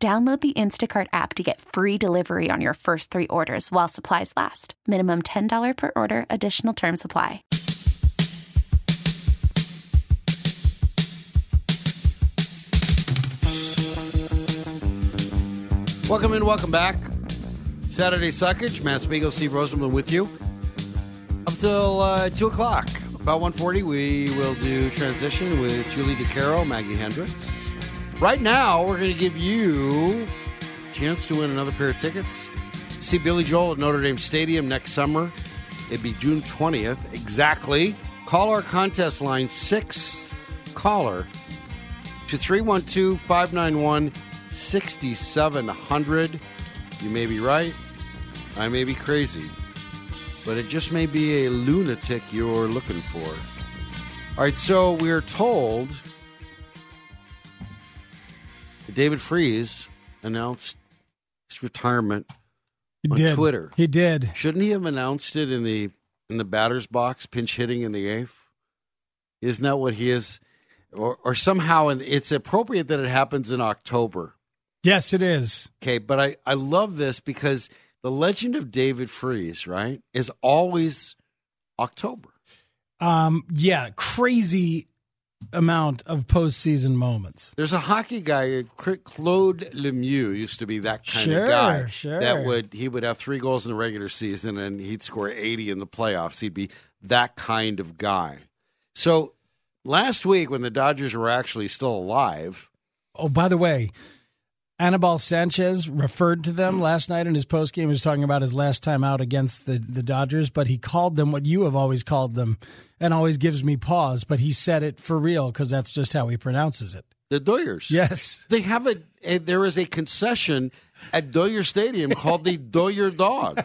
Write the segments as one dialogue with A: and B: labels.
A: Download the Instacart app to get free delivery on your first three orders while supplies last. Minimum $10 per order, additional term supply.
B: Welcome in, welcome back. Saturday Suckage, Matt Spiegel, Steve Rosenbloom with you. Up till uh, 2 o'clock. About 1.40, we will do Transition with Julie DiCaro, Maggie Hendricks. Right now, we're going to give you a chance to win another pair of tickets. See Billy Joel at Notre Dame Stadium next summer. It'd be June 20th, exactly. Call our contest line, six caller, to 312 591 6700. You may be right. I may be crazy. But it just may be a lunatic you're looking for. All right, so we're told David Freese announced his retirement
C: He
B: on
C: did.
B: Twitter.
C: He did.
B: Shouldn't he have announced it in the in the batter's box, pinch hitting in the eighth? Isn't that what he is? Or, or somehow and it's appropriate that it happens in October.
C: Yes, it is.
B: Okay, but I, I love this because the legend of David Freese, right, is always October.
C: Um, yeah, crazy amount of postseason moments.
B: There's a hockey guy, Claude Lemieux, used to be that kind
C: Sure,
B: of guy.
C: sure.
B: That would he would have three goals in the regular season and he'd score 80 in the playoffs. He'd be that kind of guy. So last week when the Dodgers were actually still alive,
C: Oh, by the way, Anibal Sanchez referred to them last night in his postgame. He was talking about his last time out against the, the Dodgers, but he called them what you have always called them and always gives me pause, but he said it for real because that's just how he pronounces it.
B: the Doyers.
C: Yes.
B: They have a, a there is a concession at Doyer Stadium called the Doyer Dog.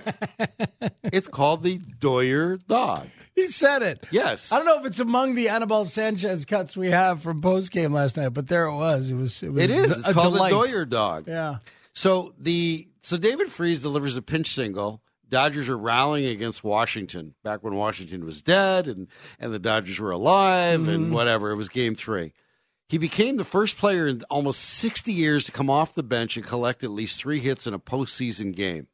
B: it's called the Doyer Dog.
C: He said it.
B: Yes.
C: I don't know if it's among the Anibal Sanchez cuts we have from postgame last night, but there it was. It was. It was.
B: It is.
C: a
B: It's called
C: delight.
B: the Doyer Dog.
C: Yeah.
B: So the so David Freese delivers a pinch single. Dodgers are rallying against Washington back when Washington was dead and and the Dodgers were alive and mm-hmm. whatever. It was game 3. He became the first player in almost 60 years to come off the bench and collect at least 3 hits in a postseason game.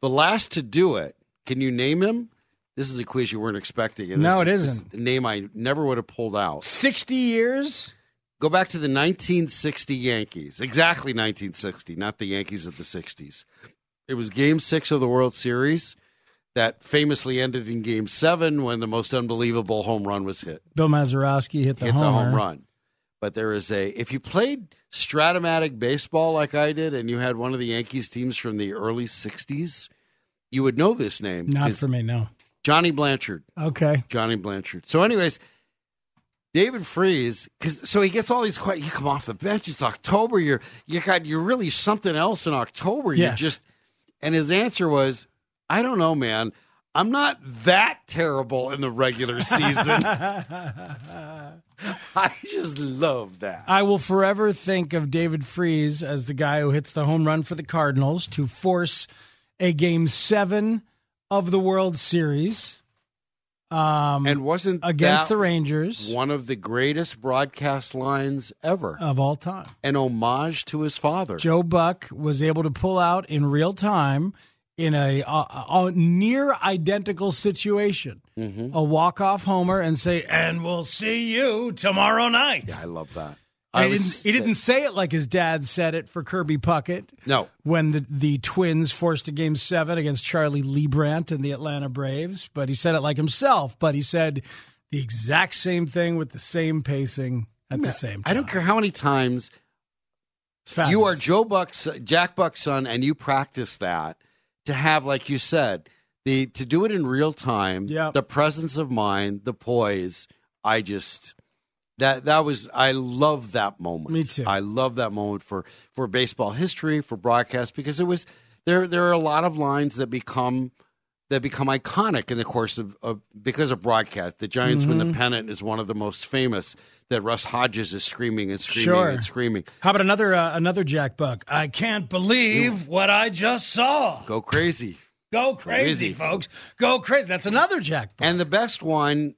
B: The last to do it, can you name him? This is a quiz you weren't expecting.
C: No, it
B: is-
C: isn't.
B: a name I never would have pulled out.
C: 60 years?
B: Go back to the 1960 Yankees. Exactly 1960, not the Yankees of the 60s. It was game six of the World Series that famously ended in game seven when the most unbelievable home run was hit.
C: Bill Mazeroski hit the,
B: hit
C: homer.
B: the home run. But there is a, if you played Strat-O-Matic baseball like I did and you had one of the Yankees teams from the early 60s, you would know this name.
C: Not for me, no.
B: Johnny Blanchard.
C: Okay.
B: Johnny Blanchard. So, anyways, David Freese, because so he gets all these questions. You come off the bench. It's October. You're you got you're really something else in October.
C: Yeah.
B: You just and his answer was, I don't know, man. I'm not that terrible in the regular season. I just love that.
C: I will forever think of David Freese as the guy who hits the home run for the Cardinals to force a game seven of the World Series um,
B: And wasn't
C: against
B: that
C: the Rangers
B: one of the greatest broadcast lines ever?
C: of all time.
B: An homage to his father.
C: Joe Buck was able to pull out in real time in a, a, a near identical situation
B: Mm-hmm.
C: a walk off homer and say, "And we'll see you tomorrow night."
B: I love that. I
C: he,
B: was-
C: didn't, he didn't say it like his dad said it for Kirby Puckett
B: No,
C: when the, the Twins forced a game seven against Charlie Leibrandt and the Atlanta Braves, but he said it like himself. But he said the exact same thing with the same pacing at the same time.
B: I don't care how many times
C: It's
B: you are. Joe Buck's Jack Buck's son, and you practice that to have, like you said, the to do it in real time. The presence of mind, the poise. I just, That that was I love that moment.
C: Me too.
B: I love that moment for for baseball history, for broadcast because it was there there are a lot of lines that become that become iconic in the course of, of because of broadcast. The Giants win
C: Mm-hmm.
B: the pennant is one of the most famous that Russ Hodges is screaming and screaming
C: Sure.
B: and screaming.
C: How about another uh, another Jack Buck? I can't believe what I just saw.
B: Go crazy.
C: Go crazy,
B: Crazy.
C: folks. Go crazy. That's another Jack Buck.
B: And the best one,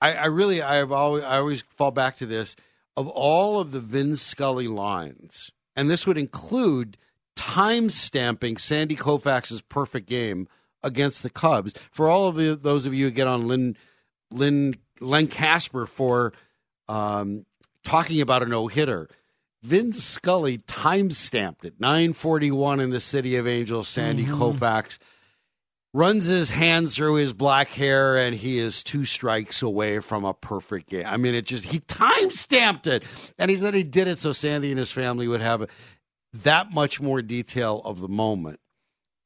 B: I, I really, I've always, I always fall back to this. Of all of the Vin Scully lines, and this would include time stamping Sandy Koufax's perfect game against the Cubs. For all of you, those of you who get on Lynn, Lynn, Len Kasper for um, talking about a no hitter. Vin Scully time stamped it. 941 in the City of Angels, Sandy Koufax runs his hands through his black hair and he is two strikes away from a perfect game. I mean, it just, he time stamped it. And he said he did it so Sandy and his family would have that much more detail of the moment.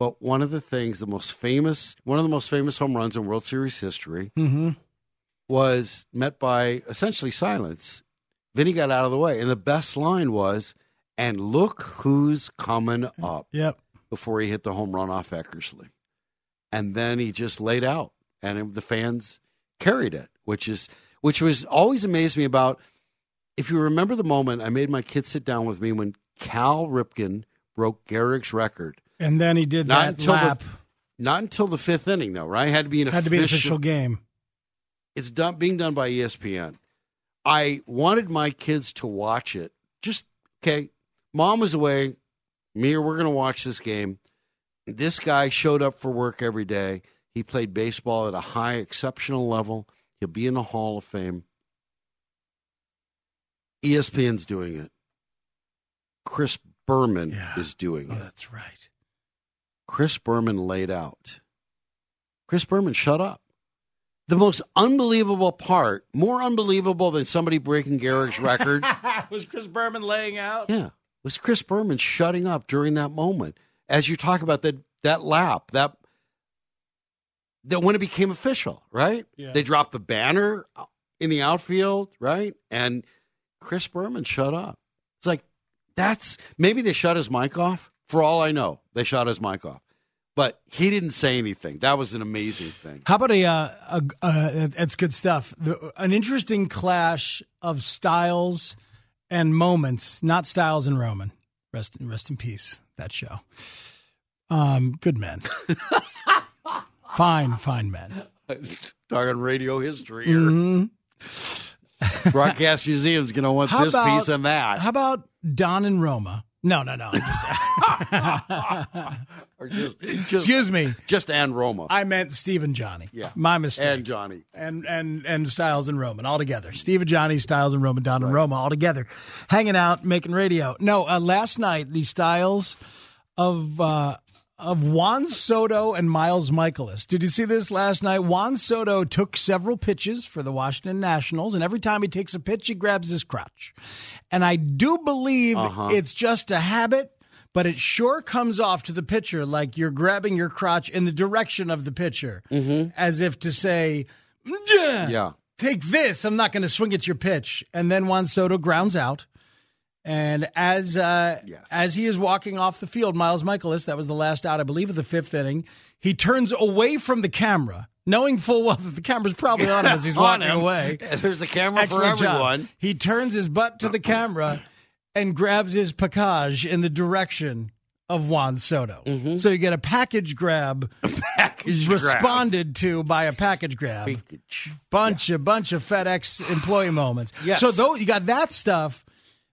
B: But one of the things, the most famous, one of the most famous home runs in World Series history
C: Mhm.
B: was met by essentially silence. Vinny got out of the way. And the best line was, and look who's coming up
C: Yep.
B: before he hit the home run off Eckersley. And then he just laid out, and the fans carried it, which is which was always amazed me about. If you remember the moment, I made my kids sit down with me when Cal Ripken broke Gehrig's record.
C: And then he did
B: Not
C: that
B: until
C: lap.
B: the not until the fifth inning, though, right? Had to be an
C: Had to be an official game.
B: it's done being done by ESPN. I wanted my kids to watch it. Just okay, mom was away. Me or we're going to watch this game. This guy showed up for work every day. He played baseball at a high, exceptional level. He'll be in the Hall of Fame. ESPN's doing it. Chris Berman
C: Yeah.
B: is doing
C: Oh,
B: it.
C: that's right.
B: Chris Berman laid out. Chris Berman, shut up. The most unbelievable part, more unbelievable than somebody breaking Gehrig's record,
C: was Chris Berman laying out?
B: yeah, was Chris Berman shutting up during that moment. As you talk about that that lap, that that when it became official, right?
C: Yeah.
B: They dropped the banner in the outfield, right? And Chris Berman shut up. It's like that's maybe they shut his mic off. For all I know, they shot his mic off. But he didn't say anything. That was an amazing thing.
C: How about a, uh, a uh, that's good stuff. The, an interesting clash of styles and moments, not Styles and Roman. Rest, in rest in peace. That show. Um, good men. fine, fine men.
B: Talking radio history here.
C: Mhm.
B: Broadcast Museum's going to want
C: How
B: this
C: about-
B: piece and that.
C: How about Don and Roma? No, no, no. Just,
B: or just, just,
C: excuse me.
B: just and Roma.
C: I meant Steve and Johnny.
B: Yeah.
C: my mistake.
B: and Johnny.
C: and and and Styles and Roman all together. Steve and Johnny, Styles and Roman, Don and Roma all together, hanging out, making radio. No, uh, last night the Styles of uh, of Juan Soto and Miles Mikolas. Did you see this last night? Juan Soto took several pitches for the Washington Nationals, and every time he takes a pitch, he grabs his crotch. And I do believe uh-huh. it's just a habit. But it sure comes off to the pitcher like you're grabbing your crotch in the direction of the pitcher, mm-hmm. as if to say, yeah.
B: Yeah.
C: Take this. I'm not going to swing at your pitch. And then Juan Soto grounds out. And as uh,
B: Yes.
C: as he is walking off the field, Miles Mikolas, that was the last out, I believe, of the fifth inning, he turns away from the camera, knowing full well that the camera's probably on him as he's walking
B: him.
C: away.
B: There's a camera
C: Excellent
B: for
C: job.
B: everyone.
C: He turns his butt to the camera and grabs his package in the direction of Juan Soto. So you get a package grab a
B: Package
C: responded to by a package grab
B: grab. Package.
C: bunch a bunch of FedEx employee moments.
B: Yes.
C: So though you got that stuff,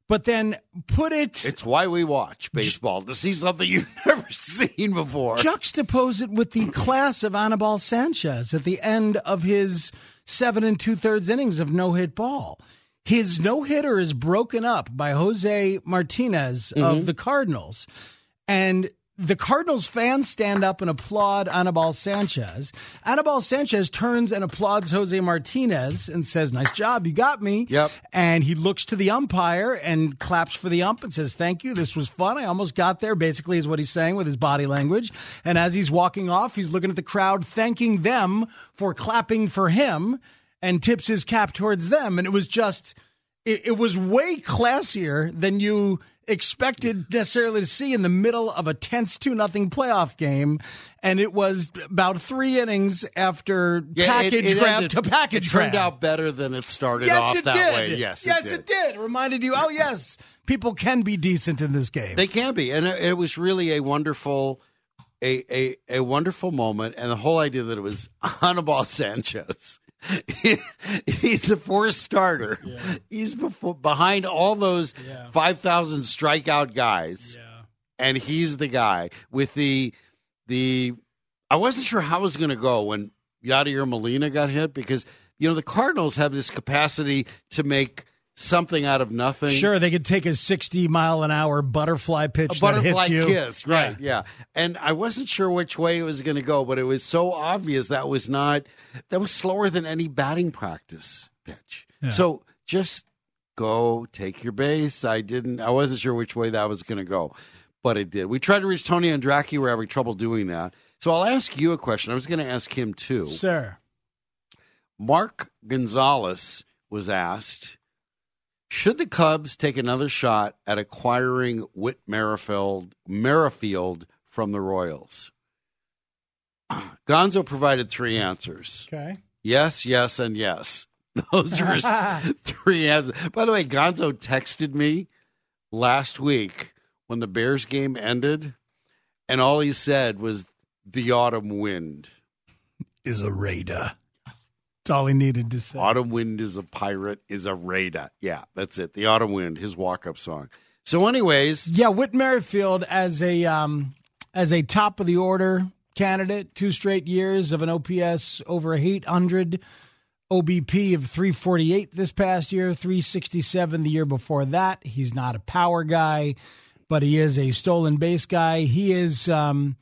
C: but then put it
B: It's why we watch baseball to see something you've never seen before.
C: juxtapose it with the class of Anibal Sanchez at the end of his seven and two thirds innings of no hit ball. His no hitter is broken up by Jose Martinez of mm-hmm. the Cardinals. And the Cardinals fans stand up and applaud Anibal Sanchez. Anibal Sanchez turns and applauds Jose Martinez and says, Nice job, you got me.
B: Yep.
C: And he looks to the umpire and claps for the ump and says, Thank you. This was fun. I almost got there, basically, is what he's saying with his body language. And as he's walking off, he's looking at the crowd, thanking them for clapping for him and tips his cap towards them. And it was just it, it was way classier than you expected necessarily to see in the middle of a tense 2 nothing playoff game and it was about 3 innings after
B: Yeah,
C: package
B: it
C: grab
B: ended-
C: to package
B: It turned
C: grab.
B: out better than it started
C: yes
B: off
C: it
B: that
C: did
B: way. Yes,
C: yes
B: it did.
C: it did reminded you oh yes people can be decent in this game
B: They can be, and it, it was really a wonderful, a, a a wonderful moment, and the whole idea that it was Hannibal Sanchez. He's the fourth starter. He's before, behind all those
C: Yeah.
B: five thousand strikeout guys,
C: yeah
B: and he's the guy with the the. I wasn't sure how it was going to go when Yadier Molina got hit because you know the Cardinals have this capacity to make something out of nothing.
C: Sure, they could take a 60 mile an hour butterfly pitch
B: a butterfly
C: that hits you.
B: kiss, right? Yeah. And I wasn't sure which way it was going to go, but it was so obvious that was not that was slower than any batting practice pitch.
C: Yeah.
B: So just go take your base. I didn't. I wasn't sure which way that was going to go, but it did. We tried to reach Tony Andracki. We're having trouble doing that. So I'll ask you a question. I was going to ask him too.
C: Sir.
B: Mark Gonzales was asked, should the Cubs take another shot at acquiring Whit Merrifield, Merrifield from the Royals? Gonzo provided three answers.
C: Okay.
B: Yes, yes, and yes. Those were his three answers. By the way, Gonzo texted me last week when the Bears game ended, and all he said was the autumn wind.
C: Is a raider. That's all he needed to say.
B: Autumn Wind is a pirate, is a raider. Yeah, that's it. The Autumn Wind, his walk up song. So, anyways,
C: Yeah, Whit Merrifield as a um, as a top of the order candidate, two straight years of an OPS over 800, OBP of 348 this past year, 367 the year before that. He's not a power guy, but he is a stolen base guy. He is um,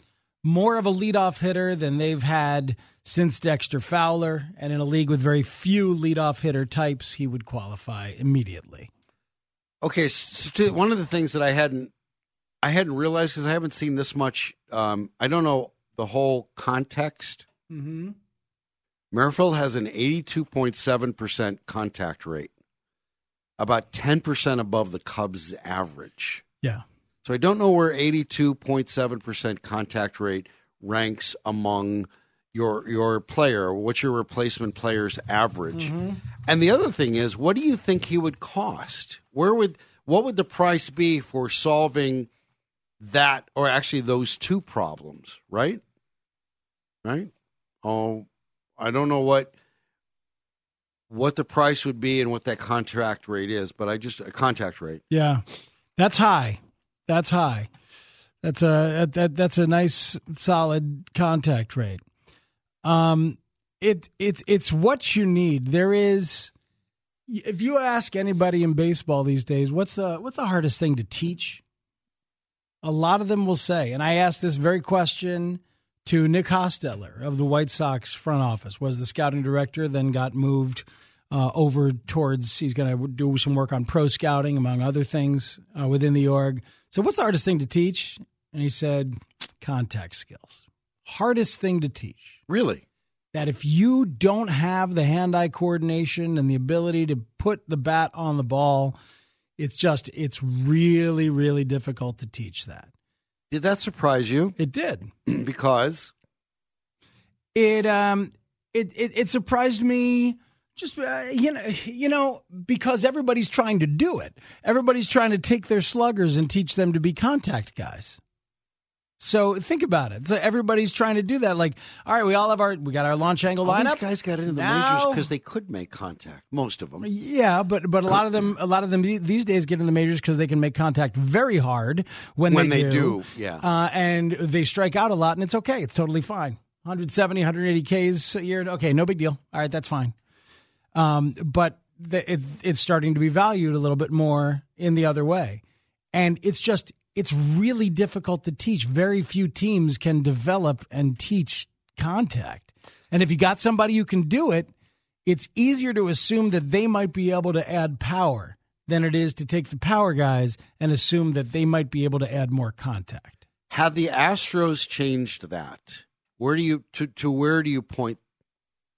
C: more of a leadoff hitter than they've had since Dexter Fowler, and in a league with very few leadoff hitter types, he would qualify immediately.
B: okay, so to, one of the things that I hadn't I hadn't realized because I haven't seen this much. Um, I don't know the whole context.
C: Mm-hmm.
B: Merrifield has an 82.7% contact rate, about 10% above the Cubs' average.
C: Yeah.
B: So I don't know where 82.7% contact rate ranks among your your player. What's your replacement player's average? Mm-hmm. And the other thing is, what do you think he would cost? Where would what would the price be for solving that or actually those two problems, right? Right? Oh, I don't know what what the price would be and what that contract rate is, but I just a contact rate.
C: Yeah, that's high. That's high. That's a that that's a nice solid contact rate. Um, it it's it's what you need. There is, if you ask anybody in baseball these days, what's the what's the hardest thing to teach? A lot of them will say, and I asked this very question to Nick Hostetler of the White Sox front office, was the scouting director, then got moved uh, over towards he's going to do some work on pro scouting among other things uh, within the org. So what's the hardest thing to teach? And he said contact skills. Hardest thing to teach.
B: Really?
C: That if you don't have the hand-eye coordination and the ability to put the bat on the ball, it's just it's really really difficult to teach that.
B: Did that surprise you?
C: It did.
B: because
C: It um it it, it surprised me just uh, you know you know because everybody's trying to do it. Everybody's trying to take their sluggers and teach them to be contact guys. So think about it. So everybody's trying to do that. Like, all right, we all have our we got our launch angle
B: all these guys got into the
C: Now-
B: majors because they could make contact. Most of them.
C: Yeah, but but a lot of them a lot of them these days get in the majors because they can make contact very hard when,
B: When
C: they,
B: they
C: do.
B: do, yeah.
C: uh, and they strike out a lot, and it's okay. It's totally fine. 170, 180 Ks a year. Okay, no big deal. All right, that's fine. Um, but the, it, it's starting to be valued a little bit more in the other way, and it's just it's really difficult to teach. Very few teams can develop and teach contact, and if you got somebody who can do it, it's easier to assume that they might be able to add power than it is to take the power guys and assume that they might be able to add more contact.
B: Have the Astros changed that? Where do you to, to where do you point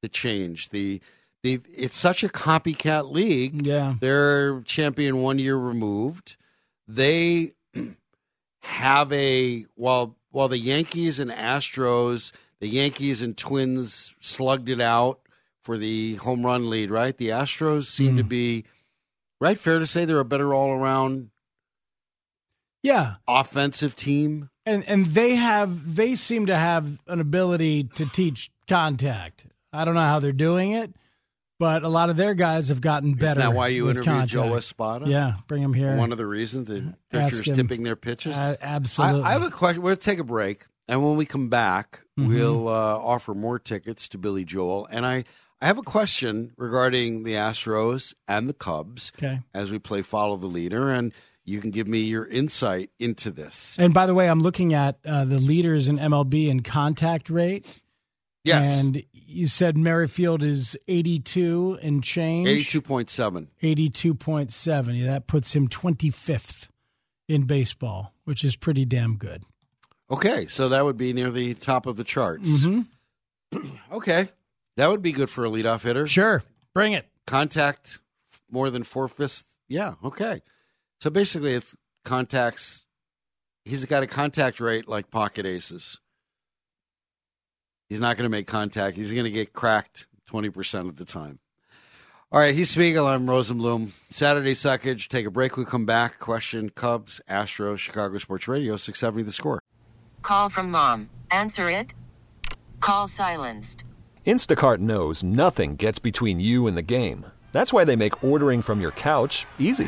B: the change? The the, it's such a copycat league.
C: Yeah.
B: They're champion one year removed. They have a while while the Yankees and Astros, the Yankees and Twins slugged it out for the home run lead, right? The Astros seem to hmm. be right. Fair to say they're a better all around
C: Yeah.
B: offensive team.
C: And and they have they seem to have an ability to teach contact. I don't know how they're doing it, but a lot of their guys have gotten better.
B: Isn't that why you interviewed
C: contact.
B: Joe Espada?
C: Yeah, bring him here.
B: One of the reasons the pitchers
C: him.
B: tipping their pitches.
C: Uh,
B: I,
C: absolutely.
B: I have a question. We'll take a break, and when we come back,
C: Mm-hmm.
B: we'll uh, offer more tickets to Billy Joel. And I, I have a question regarding the Astros and the Cubs
C: okay.
B: as we play Follow the Leader, and you can give me your insight into this.
C: And by the way, I'm looking at uh, the leaders in MLB in contact rate.
B: Yes,
C: And you said Merrifield is 82 and change.
B: eighty-two point seven.
C: 82.7. Yeah, that puts him 25th in baseball, which is pretty damn good.
B: Okay, so that would be near the top of the charts.
C: Mm-hmm.
B: Okay, that would be good for a leadoff hitter.
C: Sure. Bring it.
B: contact more than four fifths. Yeah, okay. So basically, it's contacts. He's got a contact rate like pocket aces. He's not going to make contact. He's going to get cracked twenty percent of the time. All right, he's Spiegel. I'm Rosenbloom. Saturday suckage. Take a break. We come back. Question: Cubs, Astros, Chicago Sports Radio, six seventy. The score.
D: Call from mom. Answer it. Call silenced.
E: Instacart knows nothing gets between you and the game. That's why they make ordering from your couch easy.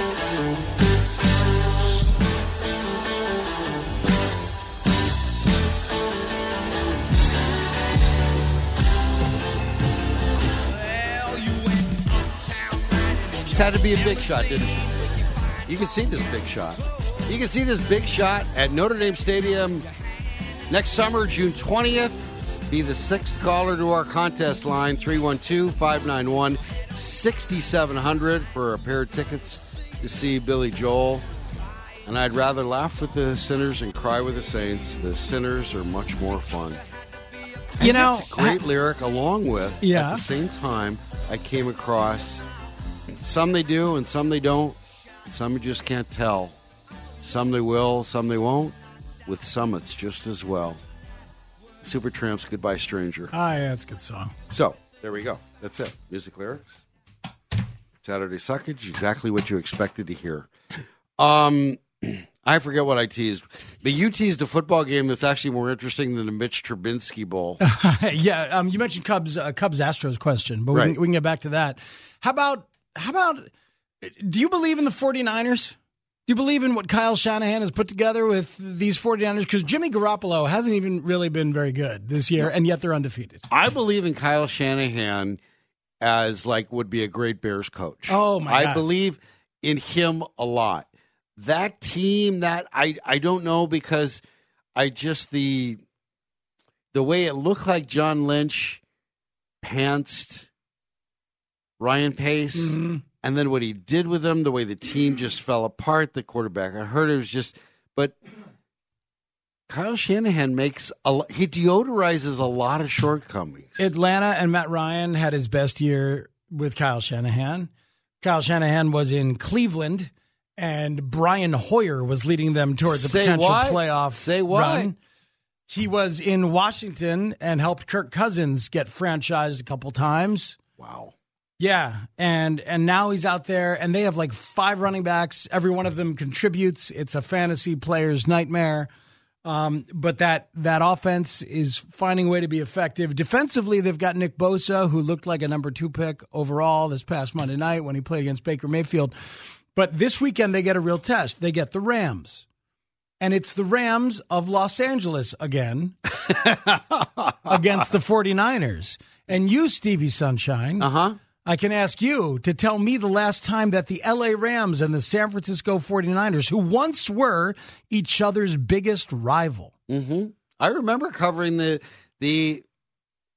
B: Just had to be a big shot, didn't you? You can see this big shot. You can see this big shot at Notre Dame Stadium next summer, June 20th. Be the sixth caller to our contest line, 312 591 6700 for a pair of tickets to see Billy Joel. And I'd rather laugh with the sinners and cry with the saints. The sinners are much more fun.
C: You know,
B: great lyric, along with,
C: Yeah.
B: at the same time, I came across some they do and some they don't. Some you just can't tell. Some they will, some they won't. With some, it's just as well. Supertramp's Goodbye Stranger.
C: ah, yeah, that's a good song.
B: So, there we go. That's it. Music lyrics. Saturday Suckage, exactly what you expected to hear. Um, I forget what I teased. But you teased a football game that's actually more interesting than the Mitch Trubisky Bowl.
C: yeah, um, you mentioned Cubs uh, Cubs Astros question, but we,
B: Right.
C: can, we can get back to that. How about how about do you believe in the 49ers? Do you believe in what Kyle Shanahan has put together with these 49ers? Because Jimmy Garoppolo hasn't even really been very good this year, and yet they're undefeated.
B: I believe in Kyle Shanahan as like would be a great Bears coach.
C: Oh my
B: I
C: God.
B: believe in him a lot. That team that I I don't know because I just the the way it looked like John Lynch pantsed Ryan Pace
C: Mm-hmm.
B: and then what he did with them, the way the team just fell apart, the quarterback. I heard it was just but Kyle Shanahan makes a he deodorizes a lot of shortcomings.
C: Atlanta and Matt Ryan had his best year with Kyle Shanahan. Kyle Shanahan was in Cleveland, and Brian Hoyer was leading them towards a
B: Say
C: potential
B: what?
C: playoff
B: Say what?
C: run. He was in Washington and helped Kirk Cousins get franchised a couple times.
B: wow.
C: Yeah, and and now he's out there, and they have like five running backs. Every one of them contributes. It's a fantasy player's nightmare. Um, but that that offense is finding a way to be effective. Defensively, they've got Nick Bosa, who looked like a number two pick overall this past Monday night when he played against Baker Mayfield. But this weekend they get a real test. They get the Rams. And it's the Rams of Los Angeles again against the 49ers. And you, Stevie Sunshine,
B: Uh huh.
C: I can ask you to tell me the last time that the LA Rams and the San Francisco 49ers, who once were each other's biggest rival,
B: hmm I remember covering the the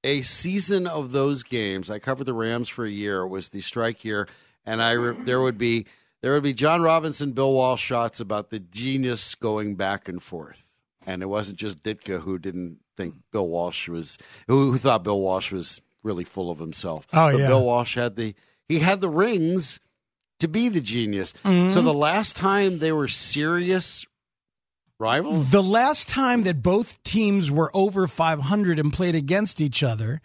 B: a season of those games. I covered the Rams for a year. It was the strike year, and I re- there would be there would be John Robinson, Bill Walsh shots about the genius going back and forth, and it wasn't just Ditka who didn't think Bill Walsh was who, who thought Bill Walsh was really full of himself.
C: Oh,
B: but
C: yeah.
B: Bill Walsh had the he had the rings to be the genius.
C: Mm-hmm.
B: So the last time they were serious rivals,
C: the last time that both teams were over 500 and played against each other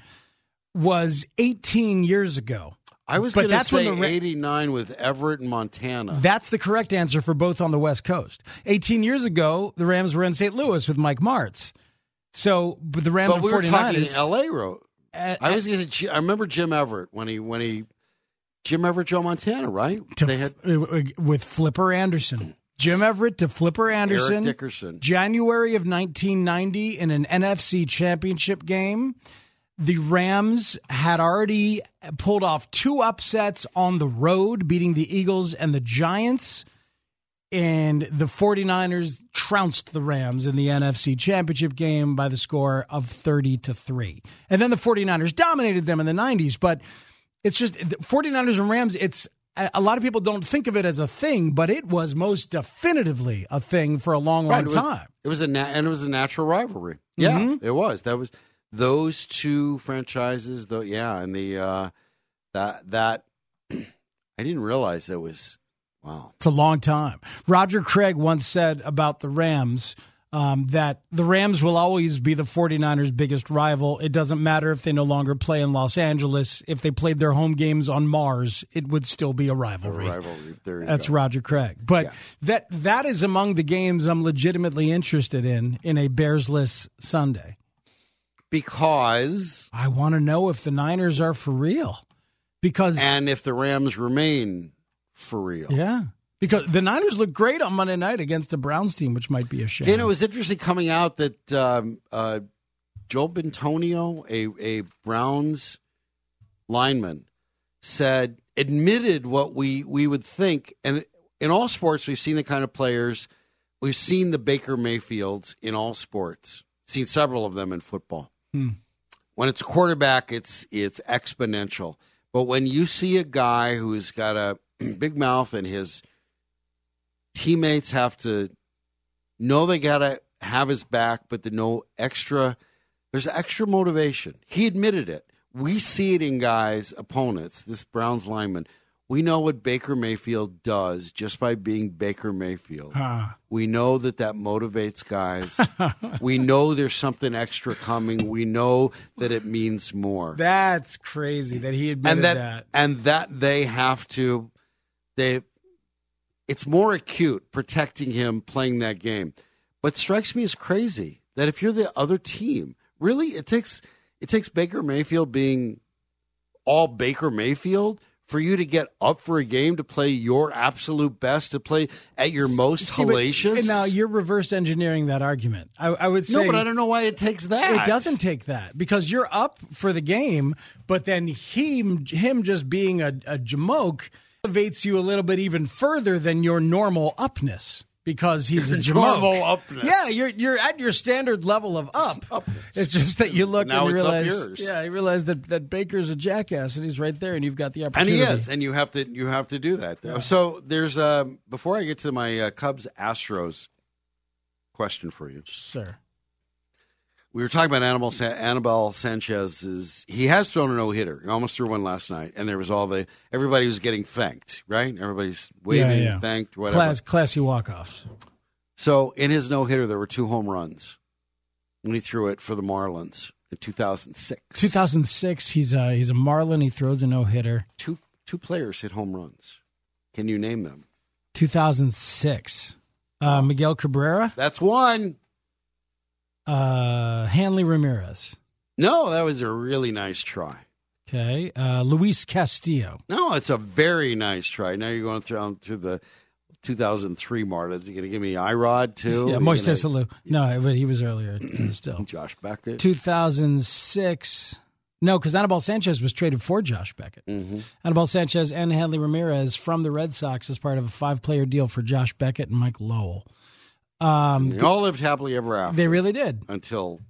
C: was 18 years ago.
B: I was going to
C: that's
B: say
C: the
B: 89 with Everett and Montana.
C: That's the correct answer for both on the West Coast. 18 years ago, the Rams were in St. Louis with Mike Martz. So, but the Rams
B: but we were talking
C: 49ers.
B: L.A. road.
C: Uh,
B: I uh, was going to. I remember Jim Everett when he when he Jim Everett, Joe Montana, right?
C: to
B: they had
C: f- uh, uh, with Flipper Anderson. Jim Everett to Flipper Anderson.
B: Eric Dickerson.
C: January of 1990 in an NFC championship game. The Rams had already pulled off two upsets on the road, beating the Eagles and the Giants. And the 49ers trounced the Rams in the NFC championship game by the score of 30 to 3. And then the 49ers dominated them in the 90s. But it's just the 49ers and Rams, it's a a lot of people don't think of it as a thing, but it was most definitively a thing for a long, long
B: Right, it was,
C: time.
B: It was a na- and it was a natural rivalry. Yeah,
C: Mm-hmm.
B: it was. That was those two franchises. Though, yeah, and the uh, that that I didn't realize that was wow.
C: It's a long time. Roger Craig once said about the Rams um, that the Rams will always be the 49ers' biggest rival. It doesn't matter if they no longer play in Los Angeles. If they played their home games on Mars, it would still be a rivalry.
B: rivalry. There you
C: That's
B: go.
C: Roger Craig. But
B: Yeah.
C: that that is among the games I'm legitimately interested in in a Bearsless Sunday.
B: because
C: I want to know if the Niners are for real. Because
B: and if the Rams remain for real.
C: yeah, because the Niners look great on Monday night against the Browns team, which might be a shame.
B: Dana, it was interesting coming out that um, uh, Joe Bitonio, a, a Browns lineman, said, admitted what we, we would think. And in all sports, we've seen the kind of players, we've seen the Baker Mayfields in all sports, seen several of them in football. When it's a quarterback, it's it's exponential. But when you see a guy who's got a big mouth and his teammates have to know they got to have his back, but the no extra, there's extra motivation. He admitted it. We see it in guys, opponents, this Browns lineman. We know what Baker Mayfield does just by being Baker Mayfield.
C: Ah.
B: We know that that motivates guys. we know there's something extra coming. We know that it means more
C: That's crazy that he admitted
B: and that,
C: that.
B: and that they have to they it's more acute protecting him playing that game but strikes me as crazy that if you're the other team really it takes it takes baker mayfield being all baker mayfield for you to get up for a game to play your absolute best, to play at your most
C: See,
B: hellacious.
C: now you're reverse engineering that argument. I, I would say
B: no, but I don't know why it takes that.
C: It doesn't take that because you're up for the game, but then he, him just being a, a jamoke elevates you a little bit even further than your normal upness because he's a.
B: Normal upness.
C: Yeah, you're you're at your standard level of up. It's just that you look
B: Now
C: and you
B: it's up
C: realize,
B: yours.
C: yeah, you realize that that Baker's a jackass and he's right there, and you've got the opportunity.
B: And
C: opportunity.
B: he is, and you have to you have to do that. So there's um, before I get to my uh, Cubs Astros question for you.
C: sir.
B: We were talking about Annabelle, Sa- Annabelle Sanchez's. He has thrown a no hitter. He almost threw one last night, and there was all the everybody was getting thanked, right? Everybody's waving,
C: Yeah, yeah.
B: thanked, whatever.
C: Class, classy walk offs.
B: So in his no hitter, there were two home runs, when he threw it for the Marlins in 2006.
C: 2006. He's a he's a Marlin. He throws a no hitter.
B: Two two players hit home runs. Can you name them?
C: 2006. Uh, Miguel Cabrera,
B: That's one.
C: Uh, Hanley Ramirez.
B: No, that was a really nice try.
C: Okay, uh, Luis Castillo.
B: No, it's a very nice try. Now you're going through through the 2003 Marlins. You're going to give me Irod too?
C: Yeah, Moises
B: gonna-
C: Alou. No, but he was earlier still.
B: Josh Beckett.
C: 2006. No, because Anibal Sanchez was traded for Josh Beckett.
B: Mm-hmm.
C: Anibal Sanchez and Hanley Ramirez from the Red Sox as part of a five-player deal for Josh Beckett and Mike Lowell. Um,
B: They all lived happily ever after
C: they really did.
B: until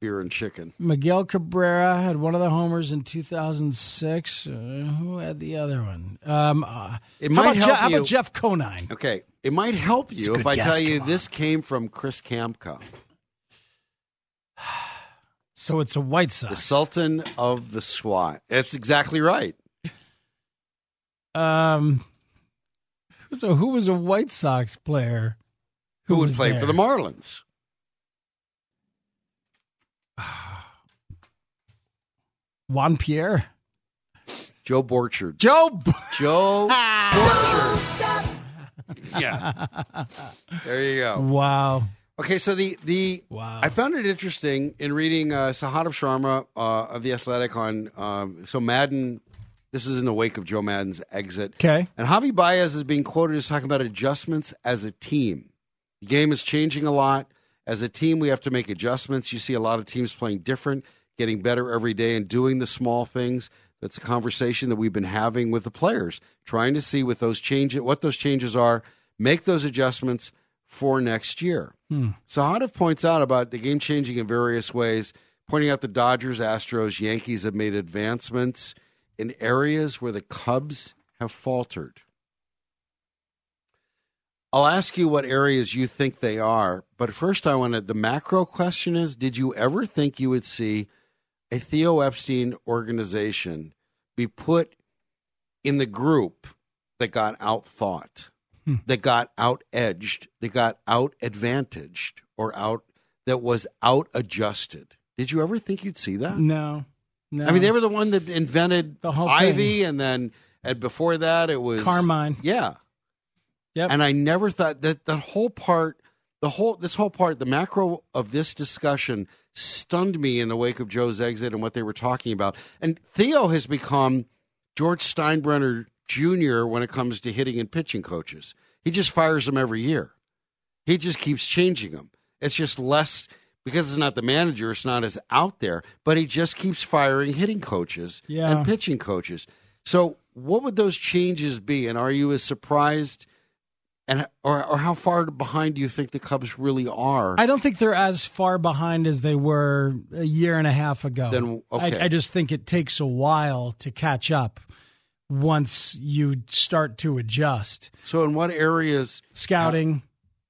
B: beer and chicken.
C: Miguel Cabrera had one of the homers in 2006. Uh, who had the other one? Um, uh,
B: It
C: how,
B: might
C: about Je-
B: help
C: how about Jeff Conine?
B: Okay, it might help you if I
C: guess,
B: tell you this came from Chris Kamka,
C: So it's a White
B: the
C: Sox.
B: Sultan of the SWAT. That's exactly right.
C: Um, so who was a White Sox player?
B: Who, would play
C: there?
B: for the Marlins?
C: Juan Pierre.
B: Joe Borchard.
C: Joe. B-
B: Joe Borchard. yeah. There you go.
C: wow.
B: Okay, so the the
C: Wow.
B: I found it interesting in reading uh, Sahadev Sharma uh, of the Athletic on um, so Maddon. This is in the wake of Joe Maddon's exit.
C: Okay.
B: And Javi Baez is being quoted as talking about adjustments as a team. The game is changing a lot. As a team, we have to make adjustments. You see a lot of teams playing different, getting better every day, and doing the small things. That's a conversation that we've been having with the players, trying to see with those changes, what those changes are, make those adjustments for next year. Hmm. So Sahadev points out about the game changing in various ways, pointing out the Dodgers, Astros, Yankees have made advancements in areas where the Cubs have faltered. I'll ask you what areas you think they are, but first I wanted the macro question is did you ever think you would see a Theo Epstein organization be put in the group that got outthought, hmm. that got out edged, that got out advantaged, or out that was out adjusted? Did you ever think you'd see that?
C: No. No.
B: I mean, they were the one that invented
C: The whole
B: Ivy, and then and before that it was
C: Carmine.
B: Yeah,
C: Yep.
B: and I never thought that the whole part, the whole this whole part, the macro of this discussion stunned me in the wake of Joe's exit and what they were talking about. And Theo has become George Steinbrenner Jr. when it comes to hitting and pitching coaches. He just fires them every year. He just keeps changing them. It's just less because it's not the manager, it's not as out there, but he just keeps firing hitting coaches
C: Yeah.
B: and pitching coaches. So, what would those changes be? And are you as surprised and or, or how far behind do you think the Cubs really are?
C: I don't think they're as far behind as they were a year and a half ago.
B: Then, okay.
C: I, I just think it takes a while to catch up once you start to adjust.
B: so, in what areas?
C: Scouting,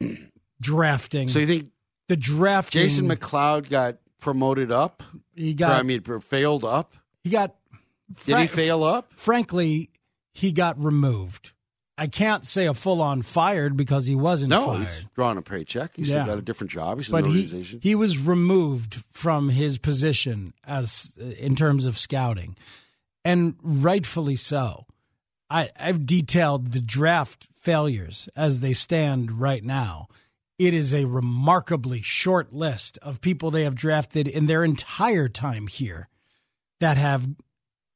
C: uh, drafting.
B: So, you think
C: the draft?
B: Jason McLeod got promoted up?
C: he got.
B: I mean, failed up?
C: he got.
B: Did he fail up?
C: Frankly, he got removed. I can't say a full on fired because he wasn't
B: No,
C: fired.
B: he's drawing a paycheck. He's
C: Yeah.
B: still got a different job. He's
C: but he he was removed from his position as in terms of scouting, and rightfully so. I, I've detailed the draft failures as they stand right now. It is a remarkably short list of people they have drafted in their entire time here that have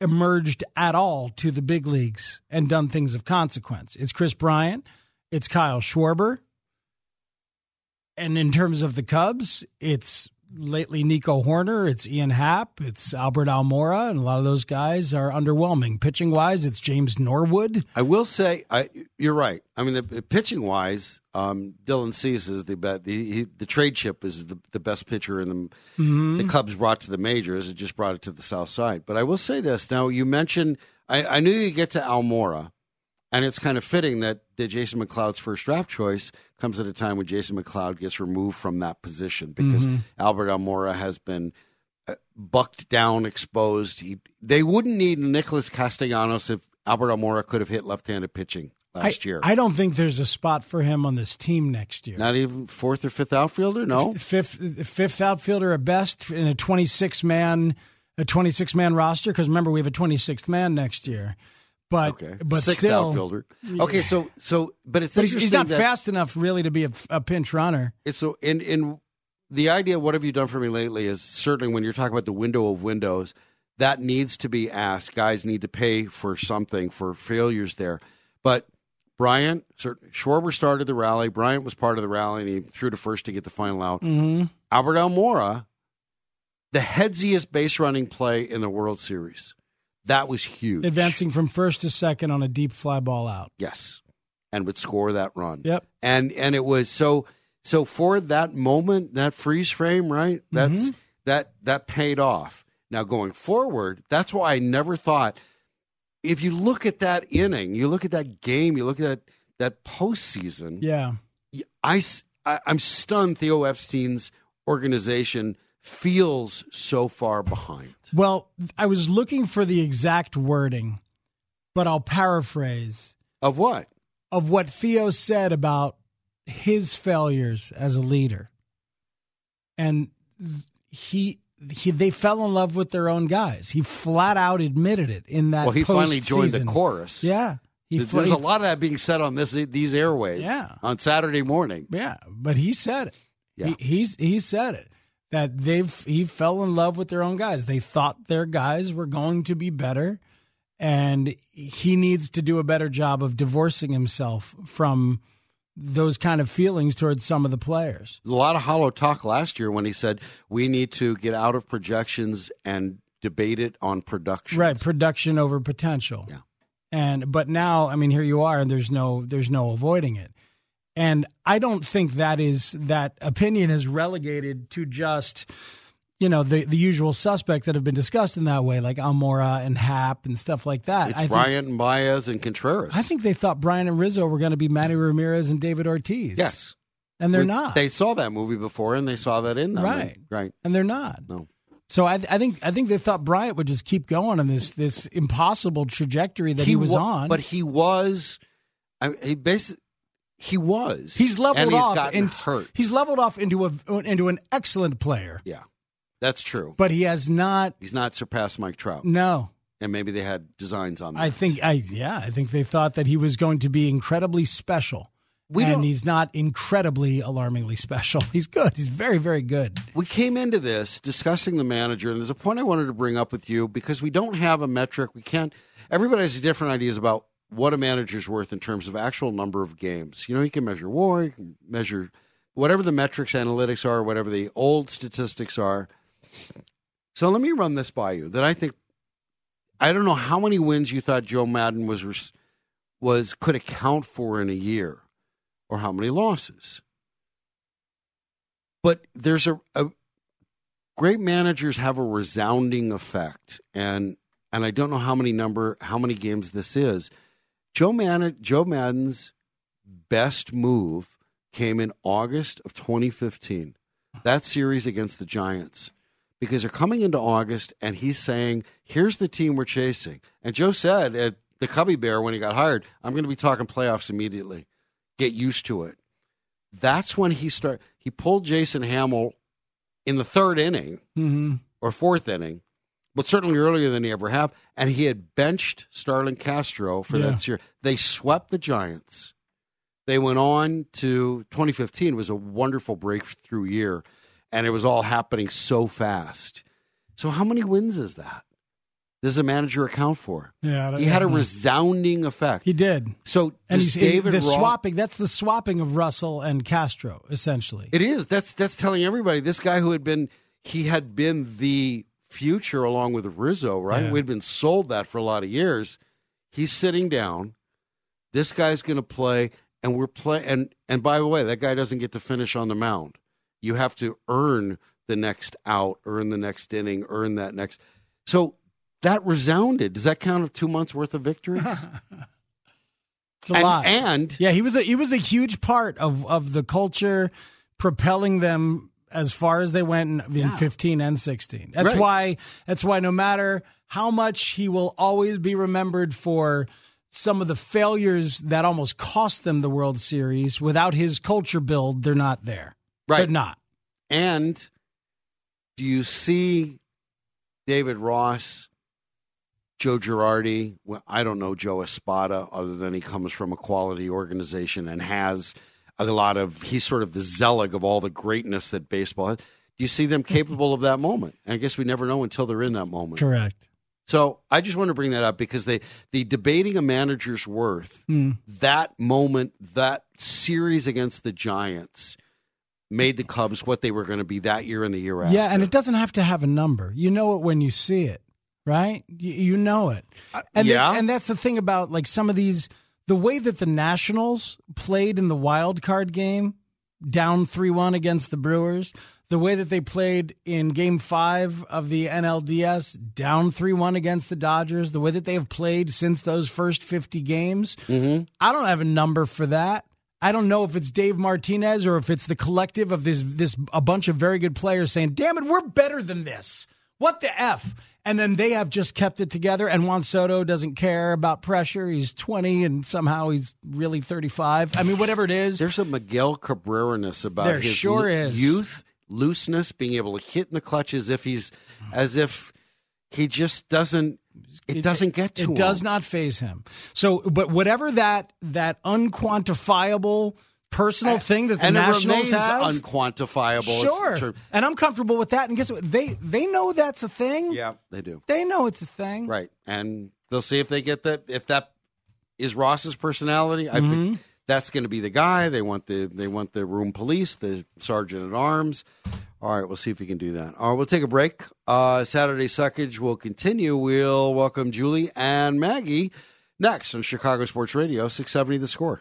C: emerged at all to the big leagues and done things of consequence. It's Kris Bryant, it's Kyle Schwarber. And in terms of the Cubs, it's lately Nico Hoerner, it's Ian Happ, it's Albert Almora, and a lot of those guys are underwhelming. Pitching wise, it's James Norwood.
B: I will say, I, you're right. I mean, the, the pitching wise, um, Dylan Cease is the bet. The, he, the trade chip is the, the best pitcher in the the Cubs brought to the majors. It just brought it to the South Side. But I will say this. Now you mentioned, I, I knew you get to Almora, and it's kind of fitting that, that Jason McLeod's first draft choice comes at a time when Jason McLeod gets removed from that position because Albert Almora has been uh, bucked down, exposed. He, they wouldn't need Nicholas Castellanos if Albert Almora could have hit left-handed pitching last
C: I,
B: year.
C: I don't think there's a spot for him on this team next year.
B: Not even fourth or fifth outfielder. No,
C: fifth fifth outfielder at best in a 26 man a 26 man roster because remember we have a 26th man next year. But
B: okay,
C: but
B: sixth
C: still,
B: outfielder. Okay, so so but it's
C: but he's,
B: interesting
C: he's not fast enough really to be a, a pinch runner.
B: It's so in in the idea. What have you done for me lately? Is certainly when you're talking about the window of windows, that needs to be asked. Guys need to pay for something for failures there. But Bryant, Schwarber started the rally. Bryant was part of the rally, and he threw to first to get the final out.
C: Mm-hmm.
B: Albert Almora, the headsiest base running play in the World Series. That was huge.
C: Advancing from first to second on a deep fly ball out.
B: Yes. And would score that run.
C: Yep.
B: And and it was so so for that moment, that freeze frame, right? That's mm-hmm. that that paid off. Now going forward, that's why I never thought if you look at that inning, you look at that game, you look at that that postseason,
C: Yeah.
B: I I'm stunned Theo Epstein's organization feels so far behind.
C: Well, I was looking for the exact wording, but I'll paraphrase
B: Of what?
C: of what Theo said about his failures as a leader. And he he they fell in love with their own guys. He flat out admitted it in that
B: Well, he finally joined the chorus.
C: Yeah. He
B: There's
C: fl-
B: a lot of that being said on this these airwaves
C: Yeah.
B: on Saturday morning.
C: Yeah, but he said it.
B: Yeah.
C: He, he's he said it that they've he fell in love with their own guys. They thought their guys were going to be better, and he needs to do a better job of divorcing himself from those kind of feelings towards some of the players.
B: A lot of hollow talk last year when he said we need to get out of projections and debate it on production.
C: Right, production over potential.
B: Yeah.
C: And but now, I mean, here you are, and there's no there's no avoiding it. And I don't think that is that opinion is relegated to just you know the the usual suspects that have been discussed in that way, like Almora and Happ and stuff like that.
B: It's
C: I think,
B: Bryant and Baez and Contreras.
C: I think they thought Bryant and Rizzo were going to be Manny Ramirez and David Ortiz.
B: yes,
C: and they're
B: We-
C: not.
B: They saw that movie before and they saw that in them.
C: Right.
B: right.
C: and they're not.
B: No.
C: So I, I think I think they thought Bryant would just keep going on this this impossible trajectory that he, was
B: wa-
C: on.
B: but he was. I, he basically he was.
C: He's leveled
B: and he's
C: off
B: gotten
C: and
B: hurt.
C: he's leveled off into a into an excellent player,
B: yeah, that's true.
C: but he has not.
B: He's not surpassed Mike Trout,
C: No,
B: and maybe they had designs on that.
C: I think I yeah I think they thought that he was going to be incredibly special,
B: We
C: and he's not incredibly alarmingly special. He's good. He's very very good.
B: we came into this discussing the manager, and there's a point I wanted to bring up with you because we don't have a metric. We can't. Everybody has different ideas about what a manager's worth in terms of actual number of games. You know, you can measure WAR, you can measure whatever the metrics, analytics are, whatever the old statistics are. So let me run this by you. That I think I don't know how many wins you thought Joe Maddon was was could account for in a year, or how many losses. But there's a, a great managers have a resounding effect, and and I don't know how many number how many games this is. Joe Joe Maddon's best move came in August of 2015. That series against the Giants. Because they're coming into August and he's saying, here's the team we're chasing. And Joe said at the Cubby Bear when he got hired, I'm going to be talking playoffs immediately. Get used to it. That's when he start he pulled Jason Hammel in the third inning
C: hmm
B: or fourth inning, but certainly earlier than he ever have. And he had benched Starlin Castro for
C: Yeah.
B: that series. They swept the Giants. They went on to 2015 was a wonderful breakthrough year, and it was all happening so fast. So how many wins is that? does a manager account for?
C: Yeah,
B: he had a resounding effect.
C: He did.
B: So
C: And
B: does
C: he's
B: David
C: the swapping. That's the swapping of Russell and Castro, essentially.
B: It is. That's that's telling everybody this guy who had been he had been the future along with Rizzo, right?
C: Yeah.
B: We'd been sold that for a lot of years. He's sitting down. This guy's going to play, and we're playing. And and by the way, that guy doesn't get to finish on the mound. You have to earn the next out, earn the next inning, earn that next. So that resounded. Does that count of two months worth of victories?
C: It's a
B: and,
C: lot.
B: and
C: yeah, he was a he was a huge part of of the culture, propelling them as far as they went in, in 15 and 16. That's
B: Right.
C: why that's why no matter how much he will always be remembered for some of the failures that almost cost them the World Series. Without his culture build, they're not there.
B: Right.
C: They're not.
B: And do you see David Ross, Joe Girardi? Well, I don't know Joe Espada, other than he comes from a quality organization and has a lot of. He's sort of the zealot of all the greatness that baseball has. Do you see them capable of that moment? And I guess we never know until they're in that moment.
C: Correct.
B: So I just want to bring that up because they the debating a manager's worth,
C: Hmm.
B: that moment, that series against the Giants made the Cubs what they were going to be that year and the year after.
C: Yeah, and it doesn't have to have a number. You know it when you see it, right? You, you know it. And the-
B: yeah.
C: and that's the thing about like some of these the way that the Nationals played in the wild card game down 3-1 against the Brewers, the way that they played in game 5 of the NLDS down 3-1 against the Dodgers, the way that they have played since those first 50 games. Mm-hmm. I don't have a number for that. I don't know if it's Dave Martinez or if it's the collective of this this a bunch of very good players saying, "Damn it, we're better than this." What the f? And then they have just kept it together. And Juan Soto doesn't care about pressure. He's twenty, and somehow he's really thirty-five. I mean, whatever it is.
B: There's a Miguel Cabrera-ness about
C: There
B: his
C: sure
B: lo-
C: is.
B: youth, looseness, being able to hit in the clutch as if he's as if he just doesn't. It, doesn't get to him.
C: It
B: him.
C: does not phase him. So, but whatever that that unquantifiable personal thing that the
B: and
C: Nationals have,
B: unquantifiable.
C: sure.
B: Sure.
C: And I'm comfortable with that. And guess what? They they know that's a thing.
B: Yeah, they do.
C: They know it's a thing.
B: Right. And they'll see if they get that if that is Ross's personality. I
C: Mm-hmm.
B: think that's going to be the guy. They want the they want the room police, the sergeant at arms. All right, we'll see if we can do that. All right, we'll take a break. Uh, Saturday Suckage will continue. We'll welcome Julie and Maggie next on Chicago Sports Radio, 670 The Score.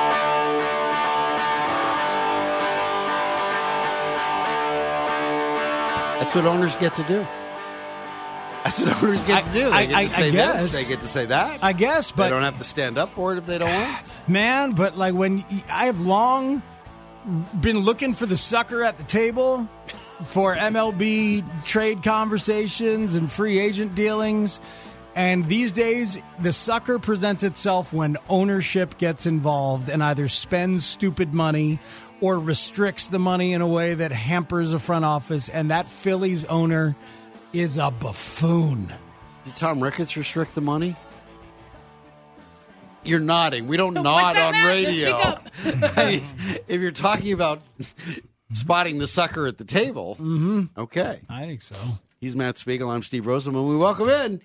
B: That's what owners get to do. That's what owners get to do. They
C: I-
B: get
C: I-
B: to say
C: I guess.
B: this. They get to say that.
C: I guess, but they
B: don't have to stand up for it if they don't want.
C: man, but like when I have long been looking for the sucker at the table for MLB trade conversations and free agent dealings. And these days, the sucker presents itself when ownership gets involved and either spends stupid money or restricts the money in a way that hampers a front office. And that Phillies owner is a buffoon.
B: Did Tom Ricketts restrict the money? You're nodding. We don't nod
F: that
B: on
F: matter?
B: radio.
F: Speak
B: I mean, if you're talking about spotting the sucker at the table,
C: Mm-hmm.
B: okay.
C: I think so.
B: He's Matt Spiegel. I'm Steve Rosenbloom. We welcome in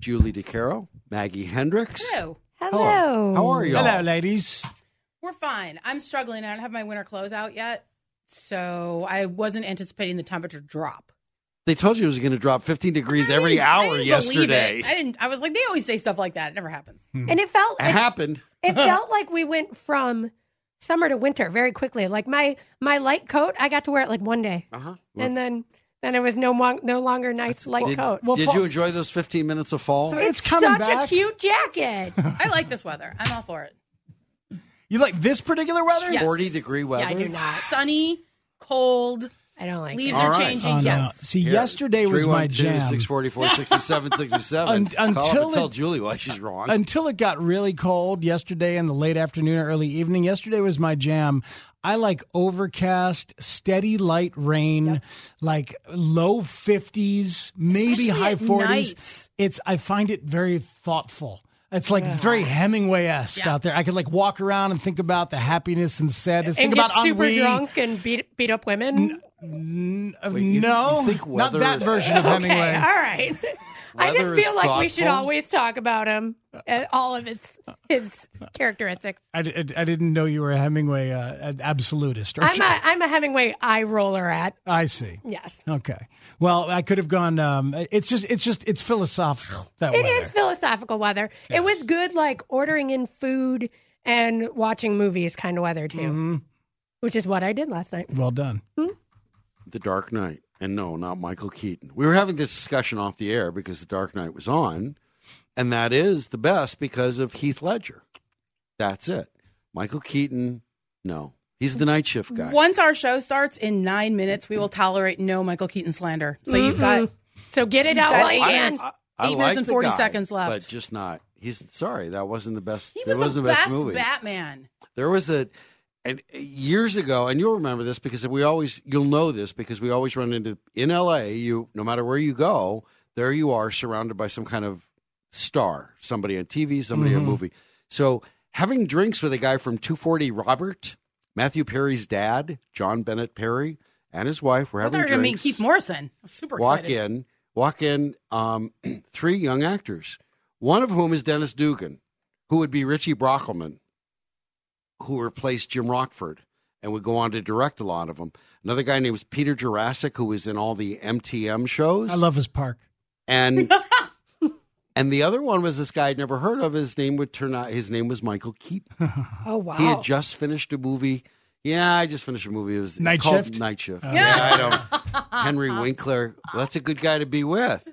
B: Julie DiCaro, Maggie Hendricks.
F: Hello.
B: Hello. How are you?
C: Hello, ladies.
F: We're fine. I'm struggling. I don't have my winter clothes out yet. So I wasn't anticipating the temperature drop.
B: They told you it was going to drop 15 degrees
F: I
B: every
F: didn't- I
B: hour
F: didn't believe
B: yesterday.
F: it. I didn't. I was like, they always say stuff like that. It never happens.
G: And it felt
B: It
G: it,
B: happened.
G: it felt like we went from summer to winter very quickly. Like my my light coat, I got to wear it like one day,
B: Uh-huh.
G: and then then it was no mo- no longer nice light
B: Did,
G: coat.
B: did you enjoy those 15 minutes of fall?
C: It's coming
G: Such
C: back.
G: a cute jacket.
F: I like this weather. I'm all for it.
C: You like this particular weather?
F: Yes.
B: 40 degree weather.
F: Yeah, I do not. Sunny, cold.
G: I don't like
F: Leaves
B: it.
F: are
B: All right.
F: changing.
C: Oh, no.
F: yes.
C: See, yesterday was my jam.
B: 644 67 67.
C: Un-
B: Call up
C: until
B: and tell Julie why she's wrong.
C: Until it got really cold yesterday in the late afternoon or early evening. Yesterday was my jam. I like overcast, steady light rain, like low 50s, maybe
F: Especially
C: high
F: at
C: 40s.
F: nights.
C: It's I find it very thoughtful. It's like very Hemingway-esque
F: Yeah.
C: out there. I could like walk around and think about the happiness and sadness.
G: and
C: think
G: get
C: about
G: super
C: ennui.
G: drunk and beat beat up women.
C: Uh,
B: Wait, you-
C: no,
B: you think
C: not
B: that
C: that
B: is-
C: version of
G: okay,
C: Hemingway.
G: all right. I just feel like we should always talk about him, uh, all of his his characteristics.
C: I, I, I didn't know you were a Hemingway uh, absolutist.
G: I'm a I'm a Hemingway eye roller at
C: I see.
G: yes.
C: Okay. Well, I could have gone. Um, it's just, it's just, it's philosophical. That
G: It
C: weather.
G: is philosophical weather. It was good, like ordering in food and watching movies kind of weather too,
C: Mm-hmm.
G: which is what I did last night.
C: Well done.
B: The Dark Knight. And no, not Michael Keaton. We were having this discussion off the air because The Dark Knight was on, and that is the best because of Heath Ledger. That's it. Michael Keaton, no. He's the night shift guy.
F: Once our show starts in nine minutes, we will tolerate no Michael Keaton slander. So you've mm-hmm. got
G: So get it out while you
F: eight
G: can.
F: minutes.
B: I
F: Eight minutes
B: like
F: and 40
B: guy,
F: seconds left.
B: But just not. He's sorry, that wasn't the best.
F: he
B: that
F: was
B: wasn't
F: the
B: the best
F: best
B: movie.
F: Batman.
B: There was a and years ago, and you'll remember this because we always you'll know this because we always run into in L.A. You no matter where you go, there you are surrounded by some kind of star, somebody on TV, somebody on
C: Mhm.
B: movie. So having drinks with a guy from 240 Robert, Matthew Perry's dad, John Bennett Perry, and his wife were
F: I thought you
B: having
F: were going to meet
B: drinks.
F: Keith Morrison. I was super excited.
B: walk
F: excited.
B: in, walk in. Um, three young actors, one of whom is Dennis Dugan, who would be Richie Brockelman, who replaced Jim Rockford and would go on to direct a lot of them. Another guy named Peter Jurasik, who was in all the MTM shows.
C: I love his park.
B: and and the other one was this guy I'd never heard of. His name would turn out his name was Michael Keaton.
G: Oh wow.
B: He had just finished a movie. Yeah, I just finished a movie. It was it's
C: Night
B: called
C: Shift?
B: Night Shift.
C: Oh.
B: Yeah, I don't. Henry Winkler. Well, that's a good guy to be with.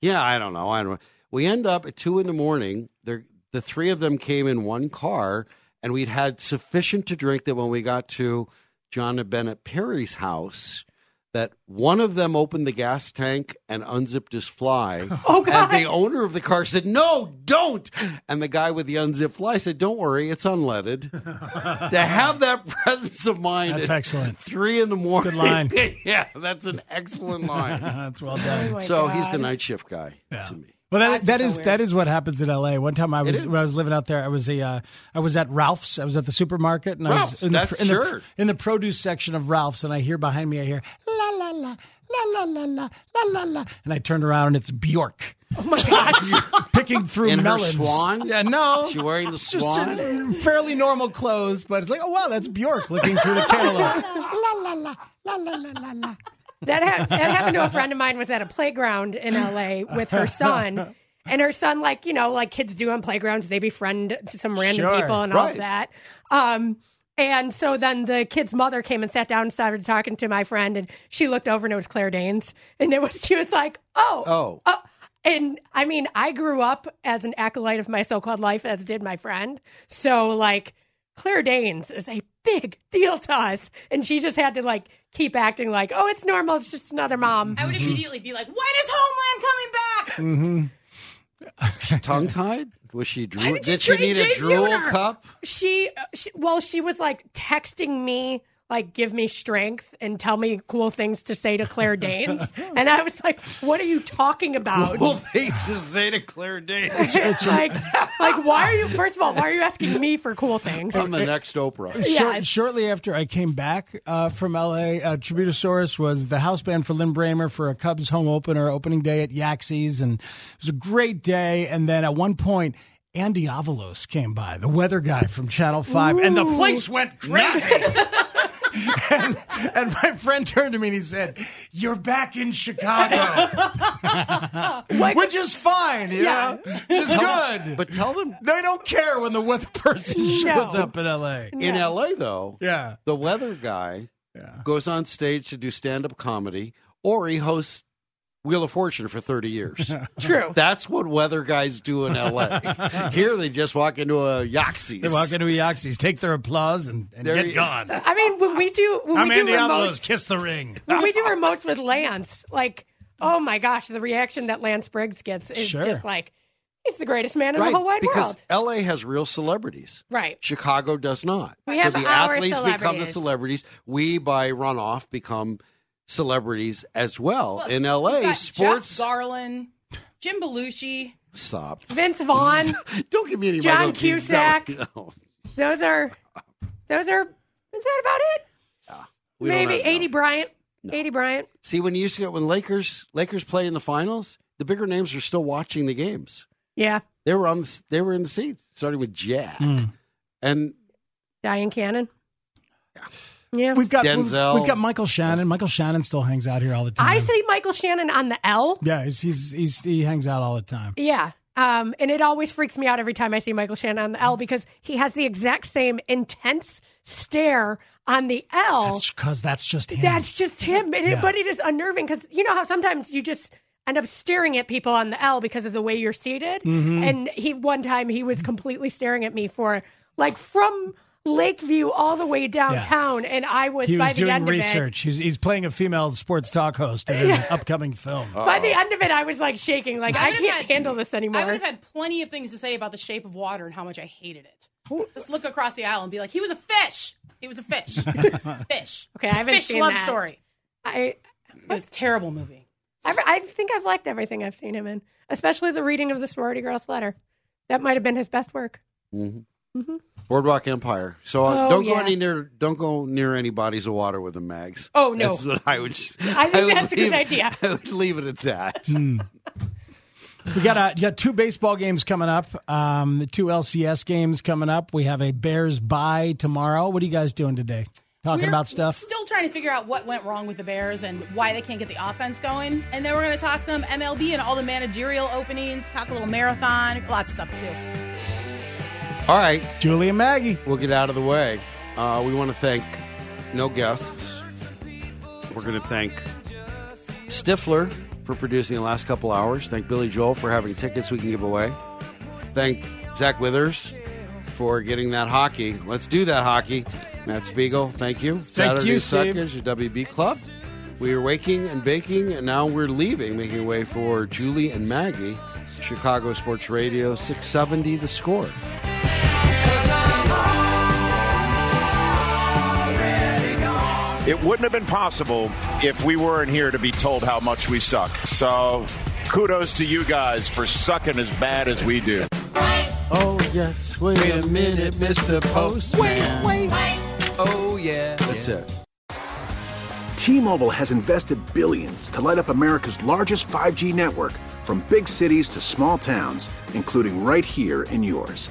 B: Yeah, I don't know. I don't know. We end up at two in the morning. There, the three of them came in one car, and we'd had sufficient to drink that when we got to John and Bennett Perry's house, that one of them opened the gas tank and unzipped his fly.
G: Oh, God.
B: And the owner of the car said, "No, don't." And the guy with the unzipped fly said, "Don't worry, it's unleaded." to have that presence of mind,
C: That's
B: at
C: excellent.
B: Three in the morning.
C: good line.
B: yeah, that's an excellent line.
C: That's well done.
G: Oh my
B: so he's the night shift guy to me.
C: Well, that, that is
F: so
C: that is what happens in L.A. One time I was when I was living out there, I was a uh, I was at Ralph's. I was at the supermarket, and I was in the, in, the, in the produce section of Ralph's, and I hear behind me, I hear la la la la la la la la la la, and I turned around and it's Bjork.
G: oh my gosh.
C: picking through
B: In her
C: melons.
B: swan?
C: Yeah, no.
B: She wearing the
C: Just
B: swan?
C: in fairly normal clothes, but it's like, oh wow, that's Bjork looking through the cantaloupe. la la la la la la la la.
G: That, ha- that happened to a friend of mine was at a playground in LA with her son. And her son, like, you know, like kids do on playgrounds, they befriend some random
C: Sure.
G: people and all
B: Right.
G: of that. Um, and so then the kid's mother came and sat down and started talking to my friend, and she looked over and it was Claire Danes. And it was, she was like, oh,
B: Oh.
G: oh. And I mean, I grew up as an acolyte of my so called life, as did my friend. So, like, Claire Danes is a big deal to us. And she just had to, like, keep acting like, oh, it's normal. It's just another mom.
F: I would immediately be like, when is Homeland coming back?
B: Tongue tied? Was she drool?
F: did you
B: Did she
F: train
B: need a
F: Jay
B: drool cup?
G: She, uh, she, well, she was like texting me like give me strength and tell me cool things to say to Claire Danes. and I was like, what are you talking about?
B: Cool things to say to Claire Danes.
G: It's like, like, why are you? First of all, why are you asking me for cool things?
B: I'm the next Oprah.
C: Short-
G: Yes.
C: shortly after I came back uh, from LA, uh, Tributosaurus was the house band for Lynn Bramer for a Cubs home opener, opening day at Yaxie's, and it was a great day. And then at one point, Andy Avalos came by, the weather guy from Channel Five, and the place went crazy. and, and my friend turned to me and he said, "You're back in Chicago," which is fine, you
G: Yeah.
C: know, it's good.
B: But tell them
C: They don't care when the weather person shows
G: No.
C: up in LA.
B: in LA though,
C: Yeah.
B: the weather guy goes on stage to do stand-up comedy, or he hosts Wheel of Fortune for 30 years.
G: True.
B: That's what weather guys do in LA. Here they just walk into a Yaxie's.
C: They walk into a Yaxie's, take their applause, and, and get
B: you-
C: gone.
G: I mean, when we do, when
C: I'm
G: we do remotes,
C: Avalos. Kiss the ring.
G: when we do remotes with Lance, like, oh my gosh, the reaction that Lance Briggs gets is
C: Sure.
G: just like, he's the greatest man in
B: right,
G: the whole wide
B: because
G: world.
B: LA has real celebrities.
G: Right.
B: Chicago does not.
G: We
B: so
G: have
B: the
G: our
B: athletes become the
G: celebrities.
B: celebrities. We, by runoff, become celebrities as well. in LA,
F: got
B: sports.
F: Jeff Garlin, Jim Belushi.
B: Stop.
G: Vince Vaughn,
B: Don't give me any
G: John
B: Michael Keaton.
G: Cusack.
B: No, no.
G: those are, those are, is that about it?
B: We don't
G: Maybe
B: have-
G: 80 Bryant. 80 Bryant.
B: See, when you used to get when Lakers Lakers play in the finals, the bigger names are still watching the games.
G: Yeah.
B: They were on. The, they were in the seats, starting with Jack hmm. and
G: Dyan Cannon. Yeah.
C: We've got
B: Denzel.
C: We've got Michael Shannon. Michael Shannon still hangs out here all the time.
G: I see Michael Shannon on the L.
C: yeah, he's, he's he's he hangs out all the time.
G: Yeah. Um, and it always freaks me out every time I see Michael Shannon on the L because he has the exact same intense stare on the L.
C: That's because that's just him.
G: That's just him. And it- but it is unnerving because you know how sometimes you just end up staring at people on the L because of the way you're seated.
C: Mm-hmm.
G: And he one time he was completely staring at me for like from Lakeview all the way downtown, and I was
C: he
G: by
C: was
G: the
C: doing
G: end of it.
C: research. He's, he's playing a female sports talk host in an upcoming film.
G: By the end of it, I was like shaking, like I,
F: would've
G: can't
F: had-
G: handle this anymore.
F: I would have had plenty of things to say about the shape of water and how much I hated it. Just look across the aisle and be like, he was a fish. He was a fish. fish.
G: Okay, I haven't
F: fish
G: seen
F: love
G: that.
F: story.
G: I,
F: It was a terrible movie.
G: I, I think I've liked everything I've seen him in, especially the reading of the sorority girl's letter. That might have been his best work. Mm-hmm. Mm-hmm.
B: Boardwalk Empire. So uh,
G: Oh,
B: don't go any near. Don't go near any bodies of water with them, Mags.
G: Oh, no.
B: That's what I would just.
G: I think
B: would
G: that's a good idea.
B: I would leave it at that.
C: We got uh, you got two baseball games coming up. Um, the two LCS games coming up. We have a Bears bye tomorrow. What are you guys doing today? Talking
F: We're
C: about stuff.
F: Still trying to figure out what went wrong with the Bears and why they can't get the offense going. And then we're going to talk some MLB and all the managerial openings, talk a little marathon, lots of stuff to do.
B: All right,
C: Julie and Maggie.
B: we'll get out of the way. Uh, we want to thank no guests. We're going to thank Stifler for producing the last couple hours. Thank Billy Joel for having tickets we can give away. Thank Zach Withers for getting that hockey. Let's do that hockey. Matt Spiegel, thank you.
C: Thank
B: Saturday
C: you.
B: Suckers, your WB Club. We are waking and baking, and now we're leaving, making way for Julie and Maggie. Chicago Sports Radio 670 The Score.
H: It wouldn't have been possible if we weren't here to be told how much we suck. So kudos to you guys for sucking as bad as we do.
B: Oh, yes. Wait, a minute, Mr. Postman.
I: Wait,
B: Oh, yeah. That's it.
I: T-Mobile has invested billions to light up America's largest 5G network from big cities to small towns, including right here in yours.